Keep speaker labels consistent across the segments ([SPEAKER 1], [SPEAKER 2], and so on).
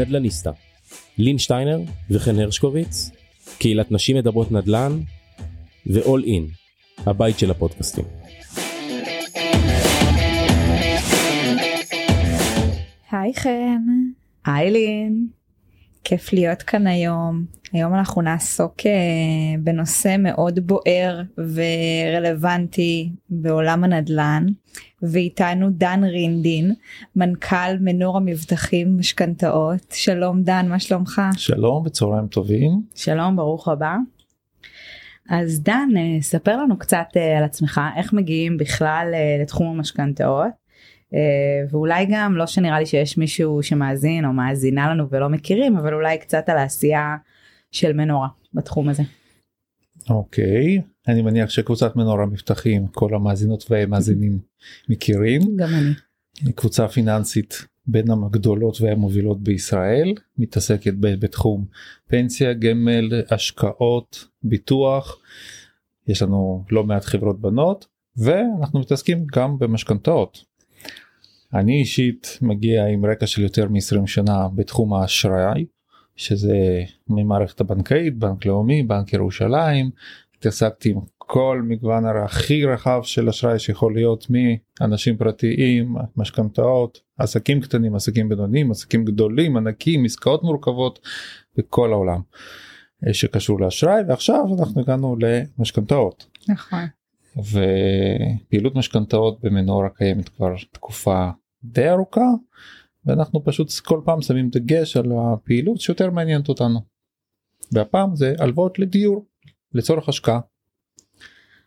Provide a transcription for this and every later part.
[SPEAKER 1] נדלניסטה, לין שטיינר וחן הרשקוביץ, קהילת נשים מדברות נדל"ן ו-all in, הבית של הפודקאסטים.
[SPEAKER 2] היי חן,
[SPEAKER 3] היי לין.
[SPEAKER 2] כיף להיות כאן היום. היום אנחנו נעסוק uh, בנושא מאוד בוער ורלוונטי בעולם הנדל"ן ואיתנו דן רינדין מנכ"ל מנור המבטחים משכנתאות שלום דן מה שלומך
[SPEAKER 4] שלום וצהריים טובים.
[SPEAKER 3] שלום ברוך הבא. אז דן uh, ספר לנו קצת uh, על עצמך איך מגיעים בכלל uh, לתחום המשכנתאות. Uh, ואולי גם לא שנראה לי שיש מישהו שמאזין או מאזינה לנו ולא מכירים אבל אולי קצת על העשייה של מנורה בתחום הזה.
[SPEAKER 4] אוקיי okay. אני מניח שקבוצת מנורה מבטחים כל המאזינות והמאזינים מכירים.
[SPEAKER 3] גם אני.
[SPEAKER 4] היא קבוצה פיננסית בין הגדולות והמובילות בישראל מתעסקת בתחום פנסיה גמל השקעות ביטוח יש לנו לא מעט חברות בנות ואנחנו מתעסקים גם במשכנתאות. אני אישית מגיע עם רקע של יותר מ-20 שנה בתחום האשראי שזה ממערכת הבנקאית בנק לאומי בנק ירושלים התעסקתי עם כל מגוון הכי רחב של אשראי שיכול להיות מאנשים פרטיים משכנתאות עסקים קטנים עסקים בינוניים עסקים גדולים ענקים עסקאות מורכבות בכל העולם אה, שקשור לאשראי ועכשיו אנחנו הגענו למשכנתאות.
[SPEAKER 2] נכון.
[SPEAKER 4] ופעילות משכנתאות במנורה קיימת כבר תקופה די ארוכה ואנחנו פשוט כל פעם שמים דגש על הפעילות שיותר מעניינת אותנו. והפעם זה הלוואות לדיור לצורך השקעה.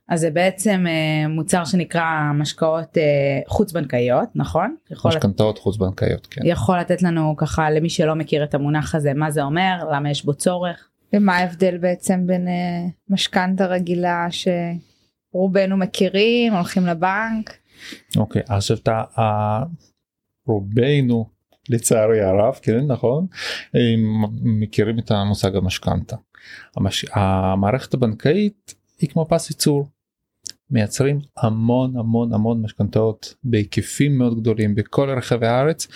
[SPEAKER 3] אז זה בעצם אה, מוצר שנקרא משקאות אה, חוץ בנקאיות נכון?
[SPEAKER 4] משכנתאות חוץ בנקאיות כן.
[SPEAKER 3] יכול לתת לנו ככה למי שלא מכיר את המונח הזה מה זה אומר למה יש בו צורך.
[SPEAKER 2] ומה ההבדל בעצם בין אה, משכנתה רגילה שרובנו מכירים הולכים לבנק.
[SPEAKER 4] אוקיי okay, עכשיו אתה רובנו לצערי הרב כן נכון מכירים את המושג המשכנתה. המש... המערכת הבנקאית היא כמו פס ייצור. מייצרים המון המון המון משכנתאות בהיקפים מאוד גדולים בכל רחבי הארץ.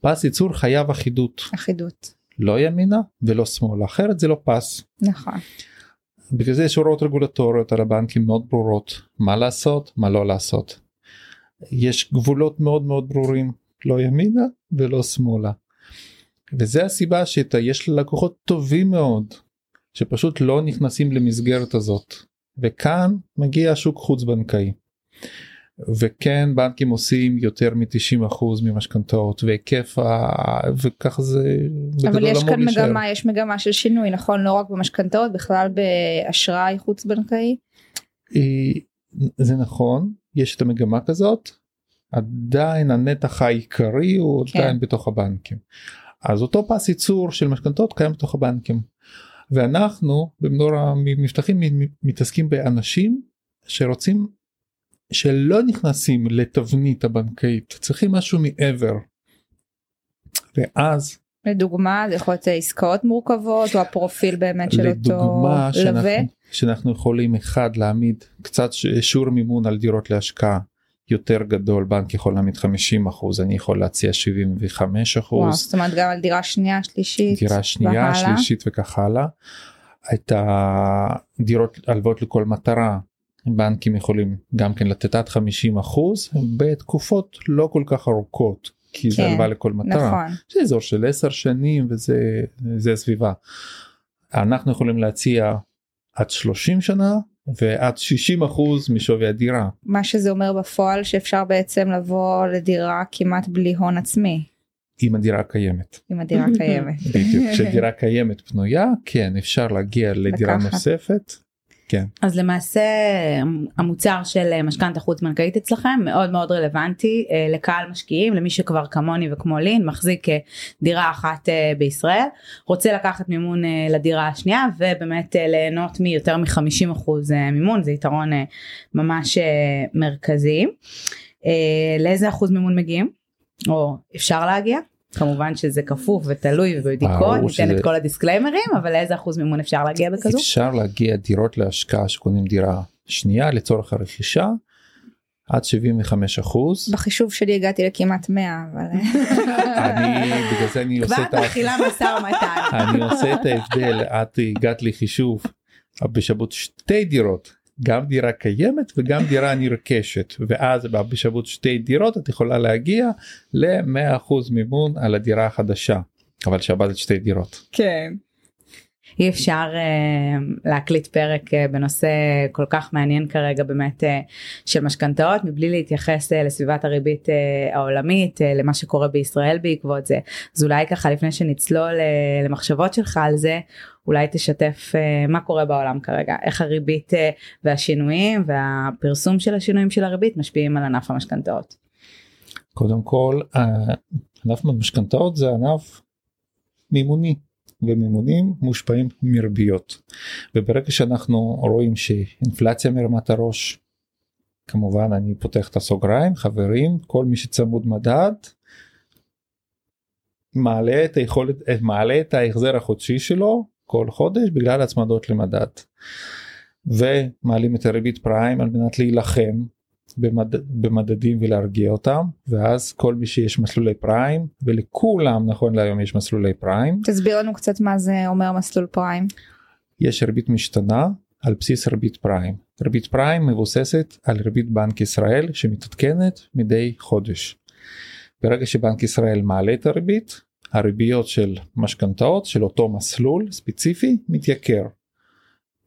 [SPEAKER 4] פס ייצור חייב אחידות.
[SPEAKER 2] אחידות.
[SPEAKER 4] לא ימינה ולא שמאלה אחרת זה לא פס.
[SPEAKER 2] נכון.
[SPEAKER 4] בגלל זה יש הוראות רגולטוריות על הבנקים מאוד ברורות מה לעשות מה לא לעשות. יש גבולות מאוד מאוד ברורים לא ימינה ולא שמאלה. וזה הסיבה שיש לקוחות טובים מאוד שפשוט לא נכנסים למסגרת הזאת וכאן מגיע השוק חוץ בנקאי. וכן בנקים עושים יותר מ-90% ממשכנתאות והיקף ה... וככה זה
[SPEAKER 2] אבל יש כאן להישאר. מגמה יש מגמה של שינוי נכון לא רק במשכנתאות בכלל באשראי חוץ בנקאי.
[SPEAKER 4] זה נכון יש את המגמה כזאת עדיין הנתח העיקרי הוא כן. עדיין בתוך הבנקים. אז אותו פס ייצור של משכנתאות קיים בתוך הבנקים. ואנחנו במנור המבטחים מתעסקים באנשים שרוצים שלא נכנסים לתבנית הבנקאית צריכים משהו מעבר. ואז
[SPEAKER 2] לדוגמה זה יכול להיות עסקאות מורכבות או הפרופיל באמת של אותו לווה.
[SPEAKER 4] שאנחנו יכולים אחד להעמיד קצת שיעור מימון על דירות להשקעה יותר גדול בנק יכול להעמיד 50 אחוז אני יכול להציע 75 אחוז.
[SPEAKER 2] זאת אומרת גם על דירה שנייה שלישית.
[SPEAKER 4] דירה שנייה והלאה. שלישית וכך הלאה. את הדירות הלוואות לכל מטרה בנקים יכולים גם כן לתת עד 50 אחוז בתקופות לא כל כך ארוכות כי כן, זה הלוואה לכל מטרה. נכון. זה אזור של 10 שנים וזה סביבה. אנחנו יכולים להציע עד 30 שנה ועד 60 אחוז משווי הדירה.
[SPEAKER 2] מה שזה אומר בפועל שאפשר בעצם לבוא לדירה כמעט בלי הון עצמי.
[SPEAKER 4] אם הדירה קיימת.
[SPEAKER 2] אם הדירה קיימת.
[SPEAKER 4] בדיוק, כשדירה קיימת פנויה כן אפשר להגיע לדירה לקחת. נוספת כן.
[SPEAKER 3] אז למעשה המוצר של משכנתה חוץ בנקאית אצלכם מאוד מאוד רלוונטי אה, לקהל משקיעים למי שכבר כמוני וכמו לין מחזיק אה, דירה אחת אה, בישראל רוצה לקחת מימון לדירה השנייה ובאמת ליהנות מיותר מ-50% מימון זה יתרון ממש מרכזי. לאיזה אחוז מימון מגיעים? או אפשר להגיע? כמובן שזה כפוף ותלוי ובבדיקות ניתן את כל הדיסקליימרים אבל לאיזה אחוז מימון אפשר להגיע בכזו?
[SPEAKER 4] אפשר להגיע דירות להשקעה שקונים דירה שנייה לצורך הרכישה עד 75 אחוז.
[SPEAKER 2] בחישוב שלי הגעתי לכמעט 100 אבל
[SPEAKER 4] אני בגלל זה אני עושה את
[SPEAKER 3] כבר. מתחילה משא ומתן.
[SPEAKER 4] אני עושה את ההבדל את הגעת לחישוב בשבות שתי דירות גם דירה קיימת וגם דירה נרכשת ואז בשבות שתי דירות את יכולה להגיע ל-100% מימון על הדירה החדשה אבל שעבדת שתי דירות.
[SPEAKER 2] כן.
[SPEAKER 3] אי אפשר uh, להקליט פרק uh, בנושא כל כך מעניין כרגע באמת uh, של משכנתאות מבלי להתייחס uh, לסביבת הריבית uh, העולמית uh, למה שקורה בישראל בעקבות זה. אז אולי ככה לפני שנצלול uh, למחשבות שלך על זה אולי תשתף uh, מה קורה בעולם כרגע. איך הריבית uh, והשינויים והפרסום של השינויים של הריבית משפיעים על ענף המשכנתאות.
[SPEAKER 4] קודם כל ענף המשכנתאות זה ענף מימוני ומימונים מושפעים מריביות וברגע שאנחנו רואים שאינפלציה מרמת הראש כמובן אני פותח את הסוגריים חברים כל מי שצמוד מדד מעלה את היכולת מעלה את ההחזר החודשי שלו כל חודש בגלל הצמדות למדד. ומעלים את הריבית פריים על מנת להילחם במד... במדדים ולהרגיע אותם ואז כל מי שיש מסלולי פריים ולכולם נכון להיום יש מסלולי פריים.
[SPEAKER 2] תסביר לנו קצת מה זה אומר מסלול פריים.
[SPEAKER 4] יש ריבית משתנה על בסיס ריבית פריים. ריבית פריים מבוססת על ריבית בנק ישראל שמתעדכנת מדי חודש. ברגע שבנק ישראל מעלה את הריבית הריביות של משכנתאות של אותו מסלול ספציפי מתייקר.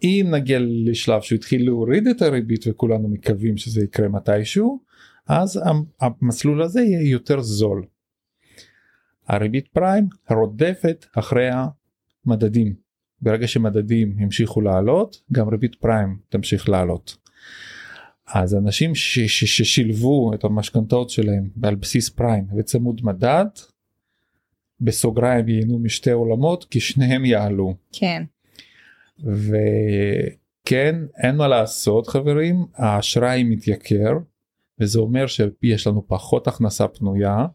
[SPEAKER 4] אם נגיע לשלב שהוא התחיל להוריד את הריבית וכולנו מקווים שזה יקרה מתישהו אז המסלול הזה יהיה יותר זול. הריבית פריים רודפת אחרי המדדים ברגע שמדדים המשיכו לעלות גם ריבית פריים תמשיך לעלות. אז אנשים ש- ש- ששילבו את המשכנתאות שלהם על בסיס פריים וצמוד מדד בסוגריים ייהנו משתי עולמות כי שניהם יעלו.
[SPEAKER 2] כן.
[SPEAKER 4] וכן אין מה לעשות חברים האשראי מתייקר וזה אומר שיש לנו פחות הכנסה פנויה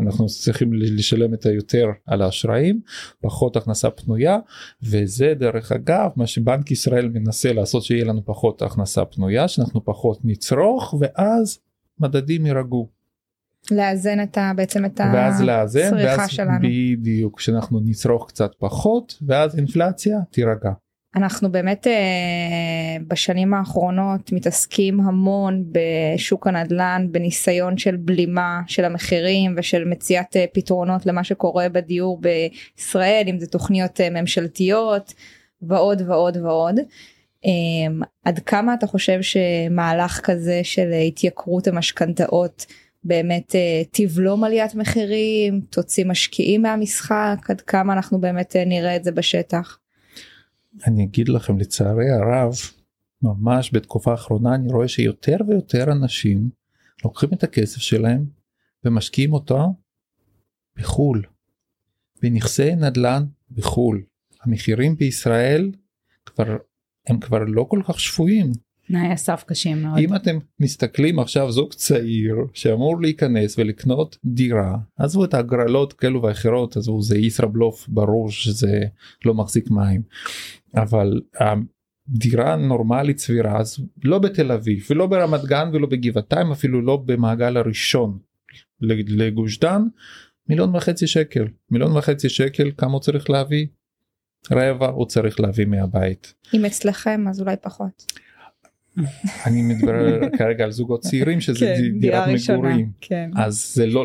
[SPEAKER 4] אנחנו צריכים לשלם את היותר על האשראים פחות הכנסה פנויה וזה דרך אגב מה שבנק ישראל מנסה לעשות שיהיה לנו פחות הכנסה פנויה שאנחנו פחות נצרוך ואז מדדים יירגעו.
[SPEAKER 2] לאזן את ה, בעצם את
[SPEAKER 4] ואז לאזן ואז
[SPEAKER 2] שלנו.
[SPEAKER 4] בדיוק שאנחנו נצרוך קצת פחות ואז אינפלציה תירגע.
[SPEAKER 2] אנחנו באמת אה, בשנים האחרונות מתעסקים המון בשוק הנדל"ן בניסיון של בלימה של המחירים ושל מציאת אה, פתרונות למה שקורה בדיור בישראל אם זה תוכניות אה, ממשלתיות ועוד ועוד ועוד. אה, עד כמה אתה חושב שמהלך כזה של התייקרות המשכנתאות באמת תבלום עליית מחירים תוציא משקיעים מהמשחק עד כמה אנחנו באמת אה, נראה את זה בשטח.
[SPEAKER 4] אני אגיד לכם לצערי הרב ממש בתקופה האחרונה אני רואה שיותר ויותר אנשים לוקחים את הכסף שלהם ומשקיעים אותו בחו"ל. בנכסי נדל"ן בחו"ל. המחירים בישראל כבר הם כבר לא כל כך שפויים.
[SPEAKER 3] תנאי הסף קשים מאוד.
[SPEAKER 4] אם אתם מסתכלים עכשיו זוג צעיר שאמור להיכנס ולקנות דירה עזבו את ההגרלות כאלו ואחרות עזבו זה ישראבלוף ברור שזה לא מחזיק מים אבל דירה נורמלית סבירה אז לא בתל אביב ולא ברמת גן ולא בגבעתיים אפילו לא במעגל הראשון לגוש דן מיליון וחצי שקל מיליון וחצי שקל כמה הוא צריך להביא רבע הוא צריך להביא מהבית.
[SPEAKER 2] אם אצלכם אז אולי פחות.
[SPEAKER 4] אני מדבר כרגע על זוגות צעירים שזה
[SPEAKER 2] כן,
[SPEAKER 4] דירת מגורים
[SPEAKER 2] כן.
[SPEAKER 4] אז זה לא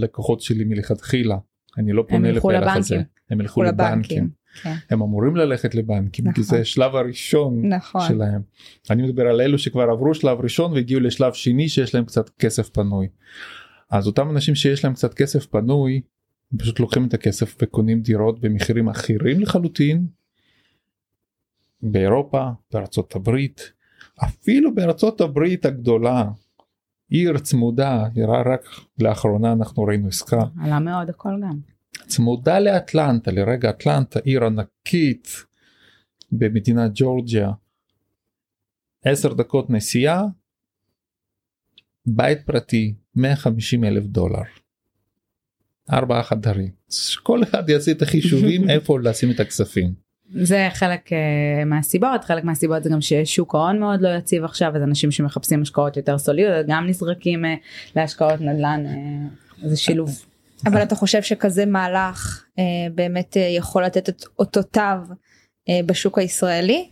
[SPEAKER 4] לקוחות שלי מלכתחילה אני לא פונה לפלח הזה הם ילכו לבנקים
[SPEAKER 2] כן.
[SPEAKER 4] הם אמורים ללכת לבנקים
[SPEAKER 2] נכון.
[SPEAKER 4] כי זה שלב הראשון
[SPEAKER 2] נכון.
[SPEAKER 4] שלהם אני מדבר על אלו שכבר עברו שלב ראשון והגיעו לשלב שני שיש להם קצת כסף פנוי. אז אותם אנשים שיש להם קצת כסף פנוי הם פשוט לוקחים את הכסף וקונים דירות במחירים אחרים לחלוטין. באירופה בארצות הברית אפילו בארצות הברית הגדולה עיר צמודה רק לאחרונה אנחנו ראינו עסקה
[SPEAKER 3] עלה מאוד הכל גם.
[SPEAKER 4] צמודה לאטלנטה לרגע אטלנטה עיר ענקית במדינת ג'ורג'יה 10 דקות נסיעה בית פרטי 150 אלף דולר. ארבעה חדרים כל אחד יעשה את החישובים איפה לשים את הכספים.
[SPEAKER 3] זה חלק uh, מהסיבות חלק מהסיבות זה גם ששוק ההון מאוד לא יציב עכשיו אז אנשים שמחפשים השקעות יותר סולידיות גם נזרקים uh, להשקעות נדל"ן uh, זה שילוב.
[SPEAKER 2] אבל אתה חושב שכזה מהלך uh, באמת uh, יכול לתת את אותותיו uh, בשוק הישראלי?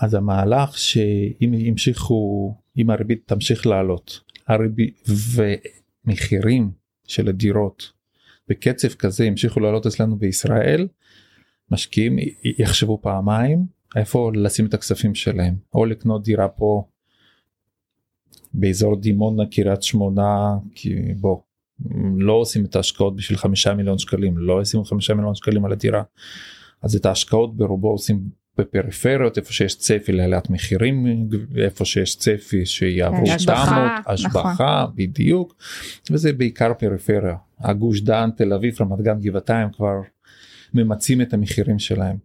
[SPEAKER 4] אז המהלך שאם ימשיכו אם הריבית תמשיך לעלות הריבית ומחירים של הדירות בקצב כזה ימשיכו לעלות אצלנו בישראל משקיעים יחשבו פעמיים איפה לשים את הכספים שלהם? או לקנות דירה פה באזור דימונה קריית שמונה כי בוא לא עושים את ההשקעות בשביל חמישה מיליון שקלים לא ישימו חמישה מיליון שקלים על הדירה. אז את ההשקעות ברובו עושים בפריפריות איפה שיש צפי לעליית מחירים איפה שיש צפי שיעברו
[SPEAKER 2] השבחה,
[SPEAKER 4] תמות השבחה
[SPEAKER 2] נכון.
[SPEAKER 4] בדיוק. וזה בעיקר פריפריה. הגוש דן תל אביב רמת גן גבעתיים כבר ממצים את המחירים שלהם.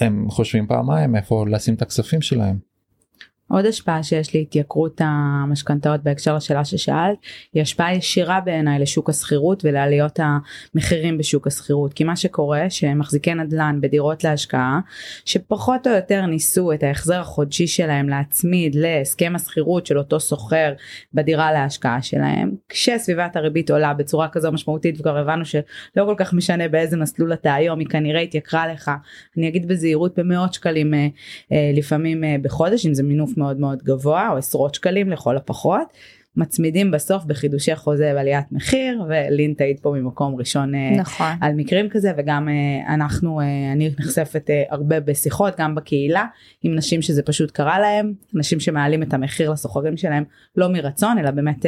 [SPEAKER 4] הם חושבים פעמיים איפה לשים את הכספים שלהם.
[SPEAKER 3] עוד השפעה שיש להתייקרות המשכנתאות בהקשר לשאלה ששאלת היא השפעה ישירה בעיניי לשוק השכירות ולעליות המחירים בשוק השכירות. כי מה שקורה שמחזיקי נדל"ן בדירות להשקעה שפחות או יותר ניסו את ההחזר החודשי שלהם להצמיד להסכם השכירות של אותו שוכר בדירה להשקעה שלהם כשסביבת הריבית עולה בצורה כזו משמעותית וכבר הבנו שלא כל כך משנה באיזה מסלול אתה היום היא כנראה התייקרה לך. אני אגיד בזהירות במאות שקלים אה, אה, לפעמים אה, בחודש אם זה מינוף מאוד מאוד גבוה או עשרות שקלים לכל הפחות. מצמידים בסוף בחידושי חוזה ועליית מחיר ולין תעיד פה ממקום ראשון אה,
[SPEAKER 2] נכון.
[SPEAKER 3] על מקרים כזה וגם אה, אנחנו אה, אני נחשפת הרבה בשיחות גם בקהילה עם נשים שזה פשוט קרה להם נשים שמעלים את המחיר לסוחרים שלהם לא מרצון אלא באמת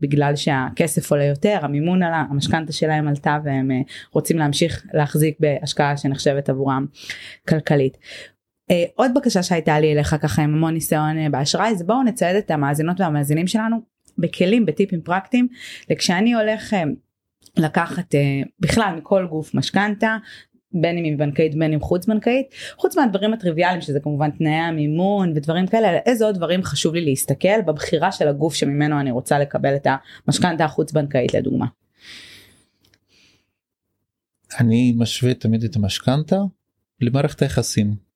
[SPEAKER 3] בגלל שהכסף עולה יותר המימון עלה המשכנתה שלהם עלתה והם רוצים להמשיך להחזיק בהשקעה שנחשבת עבורם כלכלית. אה, עוד בקשה שהייתה לי אליך ככה עם המון ניסיון אה, באשראי זה בואו נצייד את המאזינות והמאזינים שלנו בכלים בטיפים פרקטיים וכשאני הולך אה, לקחת בכלל מכל גוף משכנתה בין אם היא בנקאית בין אם חוץ בנקאית חוץ מהדברים הטריוויאליים שזה כמובן תנאי המימון ודברים כאלה איזה עוד דברים חשוב לי להסתכל בבחירה של הגוף שממנו אני רוצה לקבל את המשכנתה החוץ בנקאית לדוגמה.
[SPEAKER 4] אני משווה תמיד את המשכנתה למערכת היחסים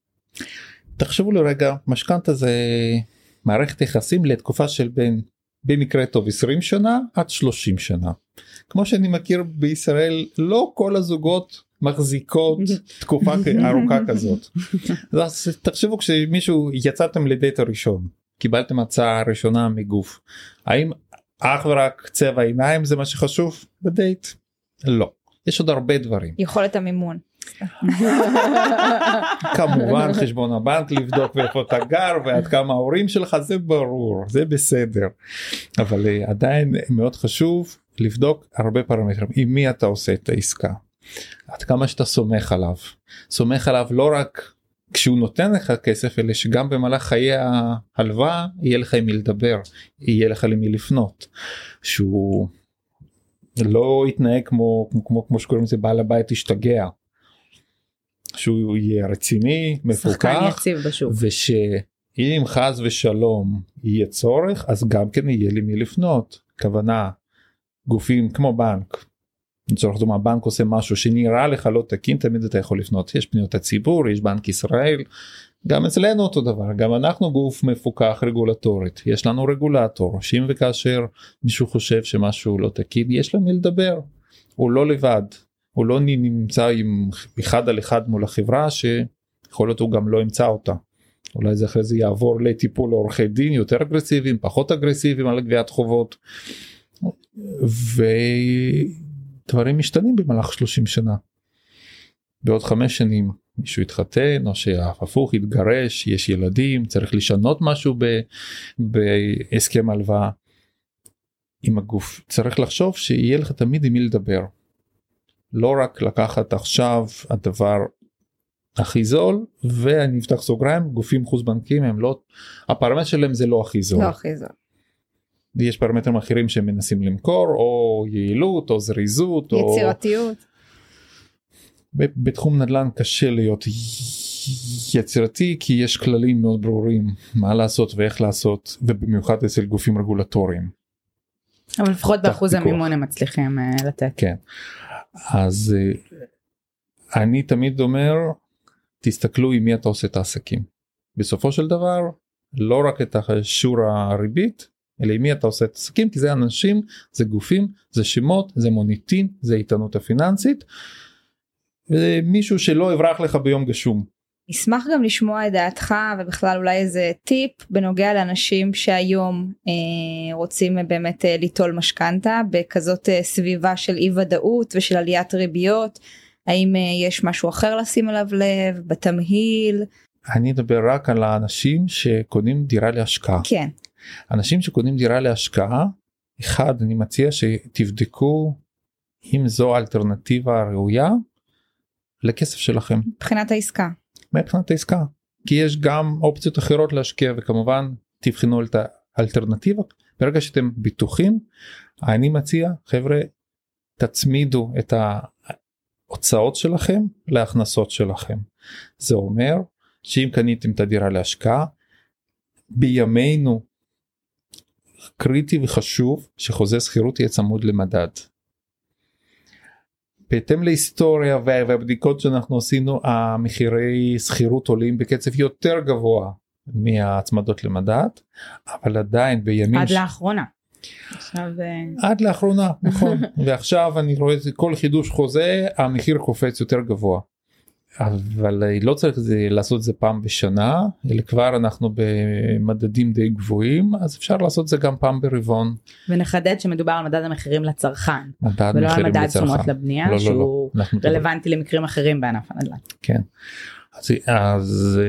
[SPEAKER 4] תחשבו לרגע משכנתה זה מערכת יחסים לתקופה של בין במקרה טוב 20 שנה עד 30 שנה. כמו שאני מכיר בישראל לא כל הזוגות מחזיקות תקופה ארוכה כזאת. אז תחשבו כשמישהו יצאתם לדייט הראשון קיבלתם הצעה ראשונה מגוף האם אך ורק צבע עיניים זה מה שחשוב בדייט? לא יש עוד הרבה דברים.
[SPEAKER 2] יכולת המימון.
[SPEAKER 4] כמובן חשבון הבנק לבדוק ואיפה אתה גר ועד כמה ההורים שלך זה ברור זה בסדר. אבל uh, עדיין מאוד חשוב לבדוק הרבה פרמטרים. עם מי אתה עושה את העסקה? עד כמה שאתה סומך עליו. סומך עליו לא רק כשהוא נותן לך כסף אלא שגם במהלך חיי ההלוואה יהיה לך עם מי לדבר יהיה לך למי לפנות. שהוא לא יתנהג כמו כמו כמו שקוראים לזה בעל הבית השתגע שהוא יהיה רציני מפוקח ושאם חס ושלום יהיה צורך אז גם כן יהיה לי מי לפנות. כוונה גופים כמו בנק. לצורך דוגמה בנק עושה משהו שנראה לך לא תקין תמיד אתה יכול לפנות. יש פניות הציבור יש בנק ישראל. גם אצלנו אותו דבר גם אנחנו גוף מפוקח רגולטורית. יש לנו רגולטור שאם וכאשר מישהו חושב שמשהו לא תקין יש לו מי לדבר. הוא לא לבד הוא לא נמצא עם אחד על אחד מול החברה שיכול להיות הוא גם לא ימצא אותה. אולי זה אחרי זה יעבור לטיפול עורכי דין יותר אגרסיביים פחות אגרסיביים על גביית חובות. ודברים משתנים במהלך 30 שנה. בעוד חמש שנים מישהו התחתן או שהפוך התגרש יש ילדים צריך לשנות משהו בהסכם הלוואה. עם הגוף צריך לחשוב שיהיה לך תמיד עם מי לדבר. לא רק לקחת עכשיו הדבר הכי זול ואני אפתח סוגריים גופים חוץ בנקיים הם לא הפרמטר שלהם זה לא הכי זול.
[SPEAKER 2] לא הכי זול.
[SPEAKER 4] יש פרמטרים אחרים שהם מנסים למכור או יעילות או זריזות
[SPEAKER 2] יצירתיות. או...
[SPEAKER 4] בתחום נדל"ן קשה להיות יצירתי כי יש כללים מאוד ברורים מה לעשות ואיך לעשות ובמיוחד אצל גופים רגולטוריים.
[SPEAKER 3] אבל לפחות באחוז המימון הם מצליחים uh, לתת.
[SPEAKER 4] כן. אז uh, אני תמיד אומר תסתכלו עם מי אתה עושה את העסקים. בסופו של דבר לא רק את שיעור הריבית אלא עם מי אתה עושה את העסקים כי זה אנשים זה גופים זה שמות זה מוניטין זה איתנות הפיננסית. ומישהו שלא יברח לך ביום גשום.
[SPEAKER 2] נשמח גם לשמוע את דעתך ובכלל אולי איזה טיפ בנוגע לאנשים שהיום אה, רוצים באמת אה, ליטול משכנתה בכזאת אה, סביבה של אי ודאות ושל עליית ריביות. האם אה, יש משהו אחר לשים עליו לב בתמהיל?
[SPEAKER 4] אני אדבר רק על האנשים שקונים דירה להשקעה.
[SPEAKER 2] כן.
[SPEAKER 4] אנשים שקונים דירה להשקעה, אחד אני מציע שתבדקו אם זו האלטרנטיבה הראויה לכסף שלכם.
[SPEAKER 2] מבחינת העסקה.
[SPEAKER 4] מבחינת העסקה. כי יש גם אופציות אחרות להשקיע וכמובן תבחנו את האלטרנטיבה ברגע שאתם בטוחים אני מציע חבר'ה תצמידו את ההוצאות שלכם להכנסות שלכם. זה אומר שאם קניתם את הדירה להשקעה בימינו קריטי וחשוב שחוזה שכירות יהיה צמוד למדד. בהתאם להיסטוריה והבדיקות שאנחנו עשינו המחירי שכירות עולים בקצב יותר גבוה מההצמדות למדד אבל עדיין בימים
[SPEAKER 3] עד ש... לאחרונה. עכשיו...
[SPEAKER 4] אה, עד לאחרונה נכון ועכשיו אני רואה את כל חידוש חוזה המחיר קופץ יותר גבוה. אבל לא צריך זה, לעשות את זה פעם בשנה אלא כבר אנחנו במדדים די גבוהים אז אפשר לעשות את זה גם פעם ברבעון.
[SPEAKER 3] ונחדד שמדור על מדד המחירים לצרכן
[SPEAKER 4] מדד
[SPEAKER 3] ולא
[SPEAKER 4] על
[SPEAKER 3] מדד תשומות לבנייה
[SPEAKER 4] לא, לא,
[SPEAKER 3] שהוא
[SPEAKER 4] לא,
[SPEAKER 3] רלוונטי לא. למקרים אחרים בענף הנדל"ן.
[SPEAKER 4] כן. אז, אז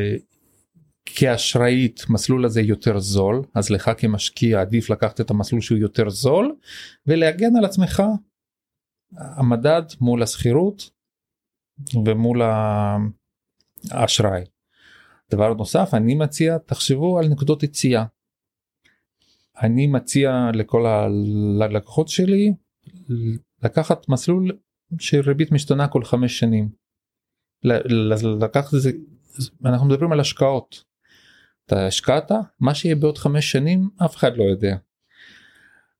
[SPEAKER 4] כאשראית מסלול הזה יותר זול אז לך כמשקיע עדיף לקחת את המסלול שהוא יותר זול ולהגן על עצמך. המדד מול השכירות ומול האשראי. דבר נוסף אני מציע תחשבו על נקודות יציאה. אני מציע לכל הלקוחות שלי לקחת מסלול של ריבית משתנה כל חמש שנים. לקחת את זה אנחנו מדברים על השקעות. אתה השקעת מה שיהיה בעוד חמש שנים אף אחד לא יודע.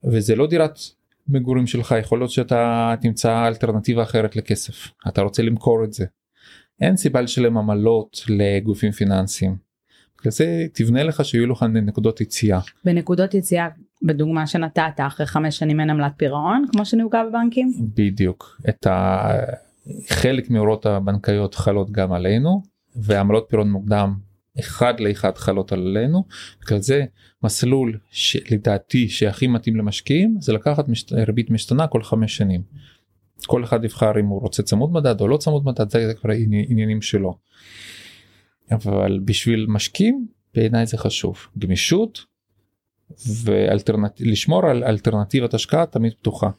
[SPEAKER 4] וזה לא דירת מגורים שלך יכול להיות שאתה תמצא אלטרנטיבה אחרת לכסף אתה רוצה למכור את זה. אין סיבה לשלם עמלות לגופים פיננסיים. לזה תבנה לך שיהיו לך נקודות יציאה.
[SPEAKER 3] בנקודות יציאה בדוגמה שנתת אחרי חמש שנים אין עמלת פירעון כמו שנהוגה בבנקים?
[SPEAKER 4] בדיוק את חלק מהוראות הבנקאיות חלות גם עלינו ועמלות פירעון מוקדם אחד לאחד חלות עלינו בגלל זה מסלול שלדעתי שהכי מתאים למשקיעים זה לקחת משת... ריבית משתנה כל חמש שנים. כל אחד יבחר אם הוא רוצה צמוד מדד או לא צמוד מדד זה כבר עניינים שלו. אבל בשביל משקיעים בעיניי זה חשוב גמישות ולשמור על אלטרנטיבת השקעה תמיד פתוחה.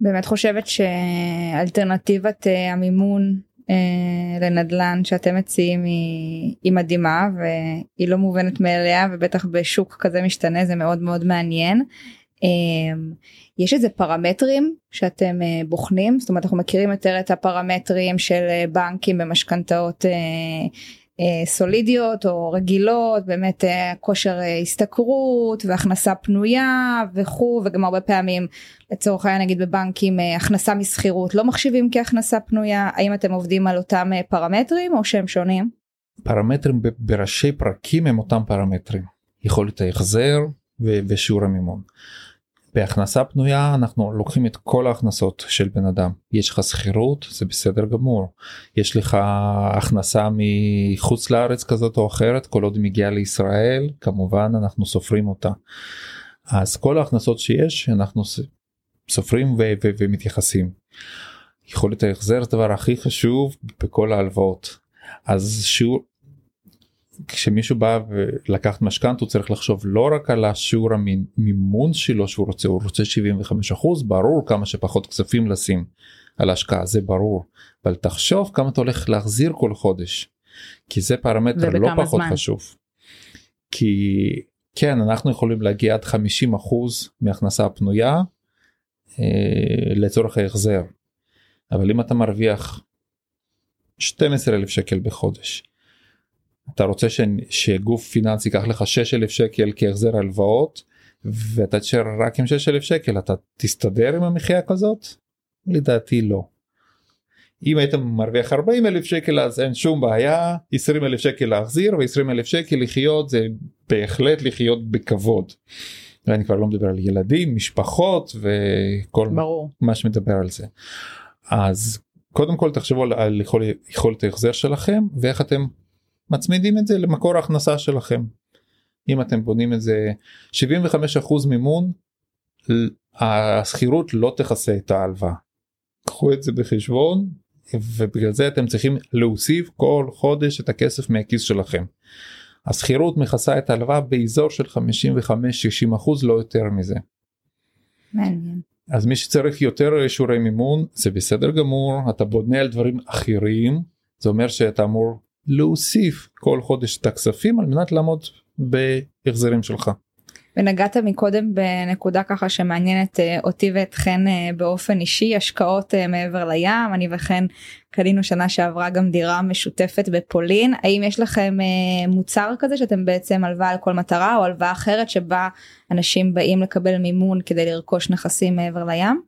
[SPEAKER 2] באמת חושבת שאלטרנטיבת אה, המימון לנדל"ן שאתם מציעים היא, היא מדהימה והיא לא מובנת מאליה ובטח בשוק כזה משתנה זה מאוד מאוד מעניין. אה, יש איזה פרמטרים שאתם אה, בוחנים זאת אומרת אנחנו מכירים יותר את הפרמטרים של בנקים במשכנתאות אה, סולידיות או רגילות באמת אה, כושר אה, השתכרות והכנסה פנויה וכו' וגם הרבה פעמים לצורך העניין נגיד בבנקים הכנסה משכירות לא מחשיבים כהכנסה פנויה האם אתם עובדים על אותם פרמטרים או שהם שונים?
[SPEAKER 4] פרמטרים בראשי פרקים הם אותם פרמטרים יכולת ההחזר ושיעור המימון. בהכנסה פנויה אנחנו לוקחים את כל ההכנסות של בן אדם יש לך שכירות זה בסדר גמור יש לך הכנסה מחוץ לארץ כזאת או אחרת כל עוד מגיעה לישראל כמובן אנחנו סופרים אותה. אז כל ההכנסות שיש אנחנו סופרים ו- ו- ומתייחסים. יכולת ההחזר זה הדבר הכי חשוב בכל ההלוואות אז שיעור כשמישהו בא ולקח משכנתה הוא צריך לחשוב לא רק על השיעור המימון שלו שהוא רוצה הוא רוצה 75 אחוז ברור כמה שפחות כספים לשים על ההשקעה זה ברור אבל תחשוב כמה אתה הולך להחזיר כל חודש כי זה פרמטר לא פחות זמן. חשוב. כי כן אנחנו יכולים להגיע עד 50 אחוז מהכנסה הפנויה אה, לצורך ההחזר אבל אם אתה מרוויח 12 אלף שקל בחודש אתה רוצה ש... שגוף פיננסי ייקח לך 6,000 שקל כהחזר הלוואות ואתה תשאר רק עם 6,000 שקל אתה תסתדר עם המחיה כזאת? לדעתי לא. אם היית מרוויח 40 אלף שקל אז אין שום בעיה 20 אלף שקל להחזיר ו20 אלף שקל לחיות זה בהחלט לחיות בכבוד. ואני כבר לא מדבר על ילדים משפחות וכל
[SPEAKER 3] ברור.
[SPEAKER 4] מה שמדבר על זה. אז קודם כל תחשבו על, על יכול, יכולת ההחזר שלכם ואיך אתם מצמידים את זה למקור ההכנסה שלכם. אם אתם בונים את זה 75% מימון השכירות לא תכסה את ההלוואה. קחו את זה בחשבון ובגלל זה אתם צריכים להוסיף כל חודש את הכסף מהכיס שלכם. השכירות מכסה את ההלוואה באזור של 55-60 אחוז לא יותר מזה.
[SPEAKER 2] מעניין.
[SPEAKER 4] אז מי שצריך יותר אישורי מימון זה בסדר גמור אתה בונה על דברים אחרים זה אומר שאתה אמור להוסיף כל חודש את הכספים על מנת לעמוד בהחזרים שלך.
[SPEAKER 2] ונגעת מקודם בנקודה ככה שמעניינת אה, אותי ואתכן אה, באופן אישי השקעות אה, מעבר לים אני וכן קנינו שנה שעברה גם דירה משותפת בפולין האם יש לכם מוצר כזה שאתם בעצם הלוואה על כל מטרה או הלוואה אחרת שבה אנשים באים לקבל מימון כדי לרכוש נכסים מעבר לים?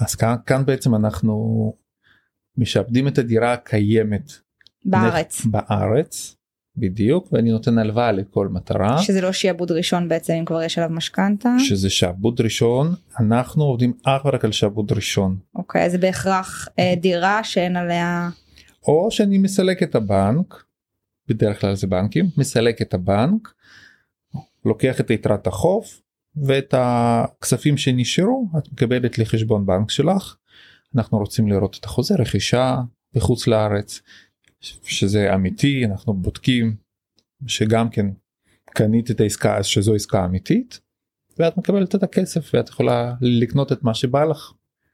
[SPEAKER 4] אז כאן, כאן בעצם אנחנו משעבדים את הדירה הקיימת
[SPEAKER 2] בארץ.
[SPEAKER 4] בארץ בדיוק ואני נותן הלוואה לכל מטרה.
[SPEAKER 2] שזה לא שיעבוד ראשון בעצם אם כבר יש עליו משכנתה?
[SPEAKER 4] שזה שעבוד ראשון אנחנו עובדים אך ורק על שעבוד ראשון.
[SPEAKER 2] אוקיי אז בהכרח אה, דירה שאין עליה
[SPEAKER 4] או שאני מסלק את הבנק בדרך כלל זה בנקים מסלק את הבנק לוקח את יתרת החוב ואת הכספים שנשארו את מקבלת לחשבון בנק שלך. אנחנו רוצים לראות את החוזה רכישה בחוץ לארץ שזה אמיתי אנחנו בודקים שגם כן קנית את העסקה שזו עסקה אמיתית ואת מקבלת את הכסף ואת יכולה לקנות את מה שבא לך.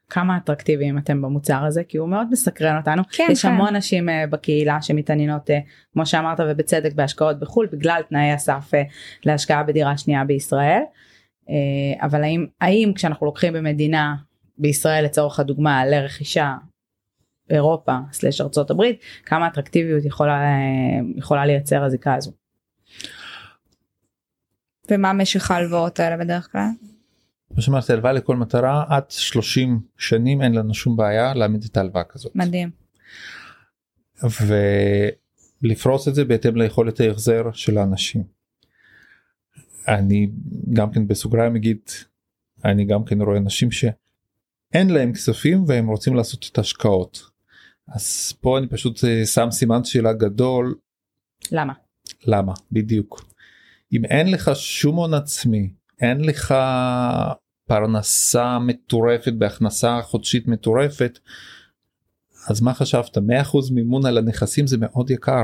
[SPEAKER 3] כמה אטרקטיביים אתם במוצר הזה כי הוא מאוד מסקרן אותנו
[SPEAKER 2] כן,
[SPEAKER 3] יש
[SPEAKER 2] כן.
[SPEAKER 3] המון נשים uh, בקהילה שמתעניינות uh, כמו שאמרת ובצדק בהשקעות בחו"ל בגלל תנאי הסף uh, להשקעה בדירה שנייה בישראל uh, אבל האם האם כשאנחנו לוקחים במדינה בישראל לצורך הדוגמה לרכישה אירופה סלש ארצות הברית כמה אטרקטיביות יכולה יכולה לייצר הזיקה הזו.
[SPEAKER 2] ומה משך ההלוואות האלה בדרך כלל?
[SPEAKER 4] כמו שאמרתי הלוואה לכל מטרה עד 30 שנים אין לנו שום בעיה להעמיד את ההלוואה כזאת.
[SPEAKER 2] מדהים.
[SPEAKER 4] ולפרוס את זה בהתאם ליכולת ההחזר של האנשים. אני גם כן בסוגריים אגיד אני גם כן רואה אנשים שאין להם כספים והם רוצים לעשות את ההשקעות. אז פה אני פשוט אה, שם סימן שאלה גדול.
[SPEAKER 3] למה?
[SPEAKER 4] למה? בדיוק. אם אין לך שום הון עצמי אין לך פרנסה מטורפת בהכנסה חודשית מטורפת אז מה חשבת? 100% מימון על הנכסים זה מאוד יקר.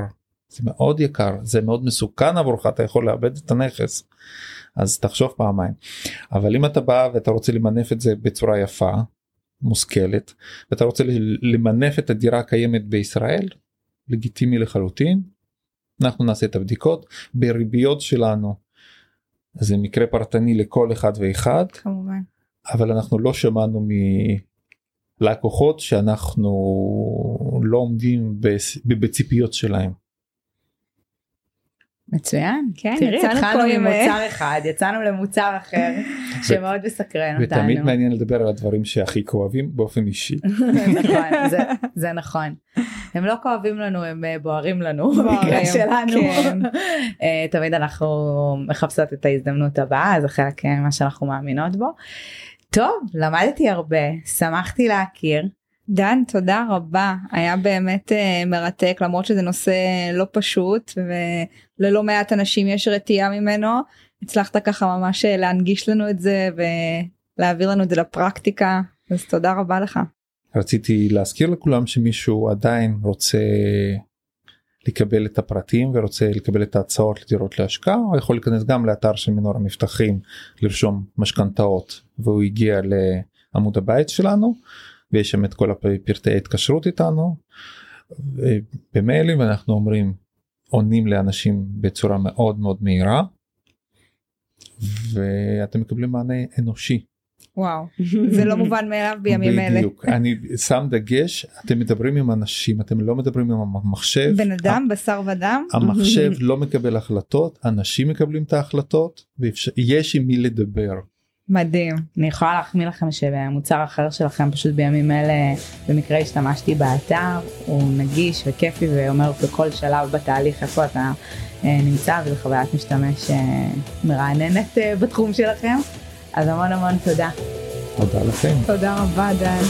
[SPEAKER 4] זה מאוד יקר. זה מאוד מסוכן עבורך אתה יכול לאבד את הנכס. אז תחשוב פעמיים. אבל אם אתה בא ואתה רוצה למנף את זה בצורה יפה מושכלת ואתה רוצה למנף את הדירה הקיימת בישראל לגיטימי לחלוטין אנחנו נעשה את הבדיקות בריביות שלנו זה מקרה פרטני לכל אחד ואחד
[SPEAKER 2] כמובן.
[SPEAKER 4] אבל אנחנו לא שמענו מלקוחות שאנחנו לא עומדים בציפיות שלהם.
[SPEAKER 3] מצוין
[SPEAKER 2] כן,
[SPEAKER 3] תראי
[SPEAKER 2] יצאנו
[SPEAKER 3] התחלנו
[SPEAKER 2] עם, אה,
[SPEAKER 3] ממוצר אחד יצאנו למוצר אחר שמאוד מסקרן אותנו.
[SPEAKER 4] ותמיד מעניין לדבר על הדברים שהכי כואבים באופן אישי.
[SPEAKER 3] נכון זה, זה נכון הם לא כואבים לנו הם אה, בוערים לנו
[SPEAKER 2] בוערים,
[SPEAKER 3] במקרה שלנו
[SPEAKER 2] כן.
[SPEAKER 3] תמיד אנחנו מחפשות את ההזדמנות הבאה זה חלק מה שאנחנו מאמינות בו. טוב למדתי הרבה שמחתי להכיר
[SPEAKER 2] דן תודה רבה. היה באמת uh, מרתק למרות שזה נושא לא פשוט וללא מעט אנשים יש רתיעה ממנו. הצלחת ככה ממש אה, להנגיש לנו את זה ולהעביר לנו את זה לפרקטיקה אז תודה רבה לך.
[SPEAKER 4] רציתי להזכיר לכולם שמישהו עדיין רוצה לקבל את הפרטים ורוצה לקבל את ההצעות לדירות להשקעה הוא יכול להיכנס גם לאתר של מנור המבטחים לרשום משכנתאות והוא הגיע לעמוד הבית שלנו ויש שם את כל פרטי ההתקשרות איתנו. במיילים אנחנו אומרים עונים לאנשים בצורה מאוד מאוד מהירה ואתם מקבלים מענה אנושי.
[SPEAKER 2] וואו זה לא מובן מאליו בימים אלה.
[SPEAKER 4] בדיוק אני שם דגש אתם מדברים עם אנשים אתם לא מדברים עם המחשב.
[SPEAKER 2] בן אדם בשר ודם.
[SPEAKER 4] המחשב לא מקבל החלטות אנשים מקבלים את ההחלטות ויש עם מי לדבר.
[SPEAKER 2] מדהים.
[SPEAKER 3] אני יכולה להחמיא לכם שמוצר אחר שלכם פשוט בימים אלה במקרה השתמשתי באתר הוא נגיש וכיפי ואומר בכל שלב בתהליך איפה אתה אה, נמצא וזו חוויית משתמש אה, מרעננת אה, בתחום שלכם אז המון המון תודה.
[SPEAKER 4] תודה לכם.
[SPEAKER 2] תודה רבה דן.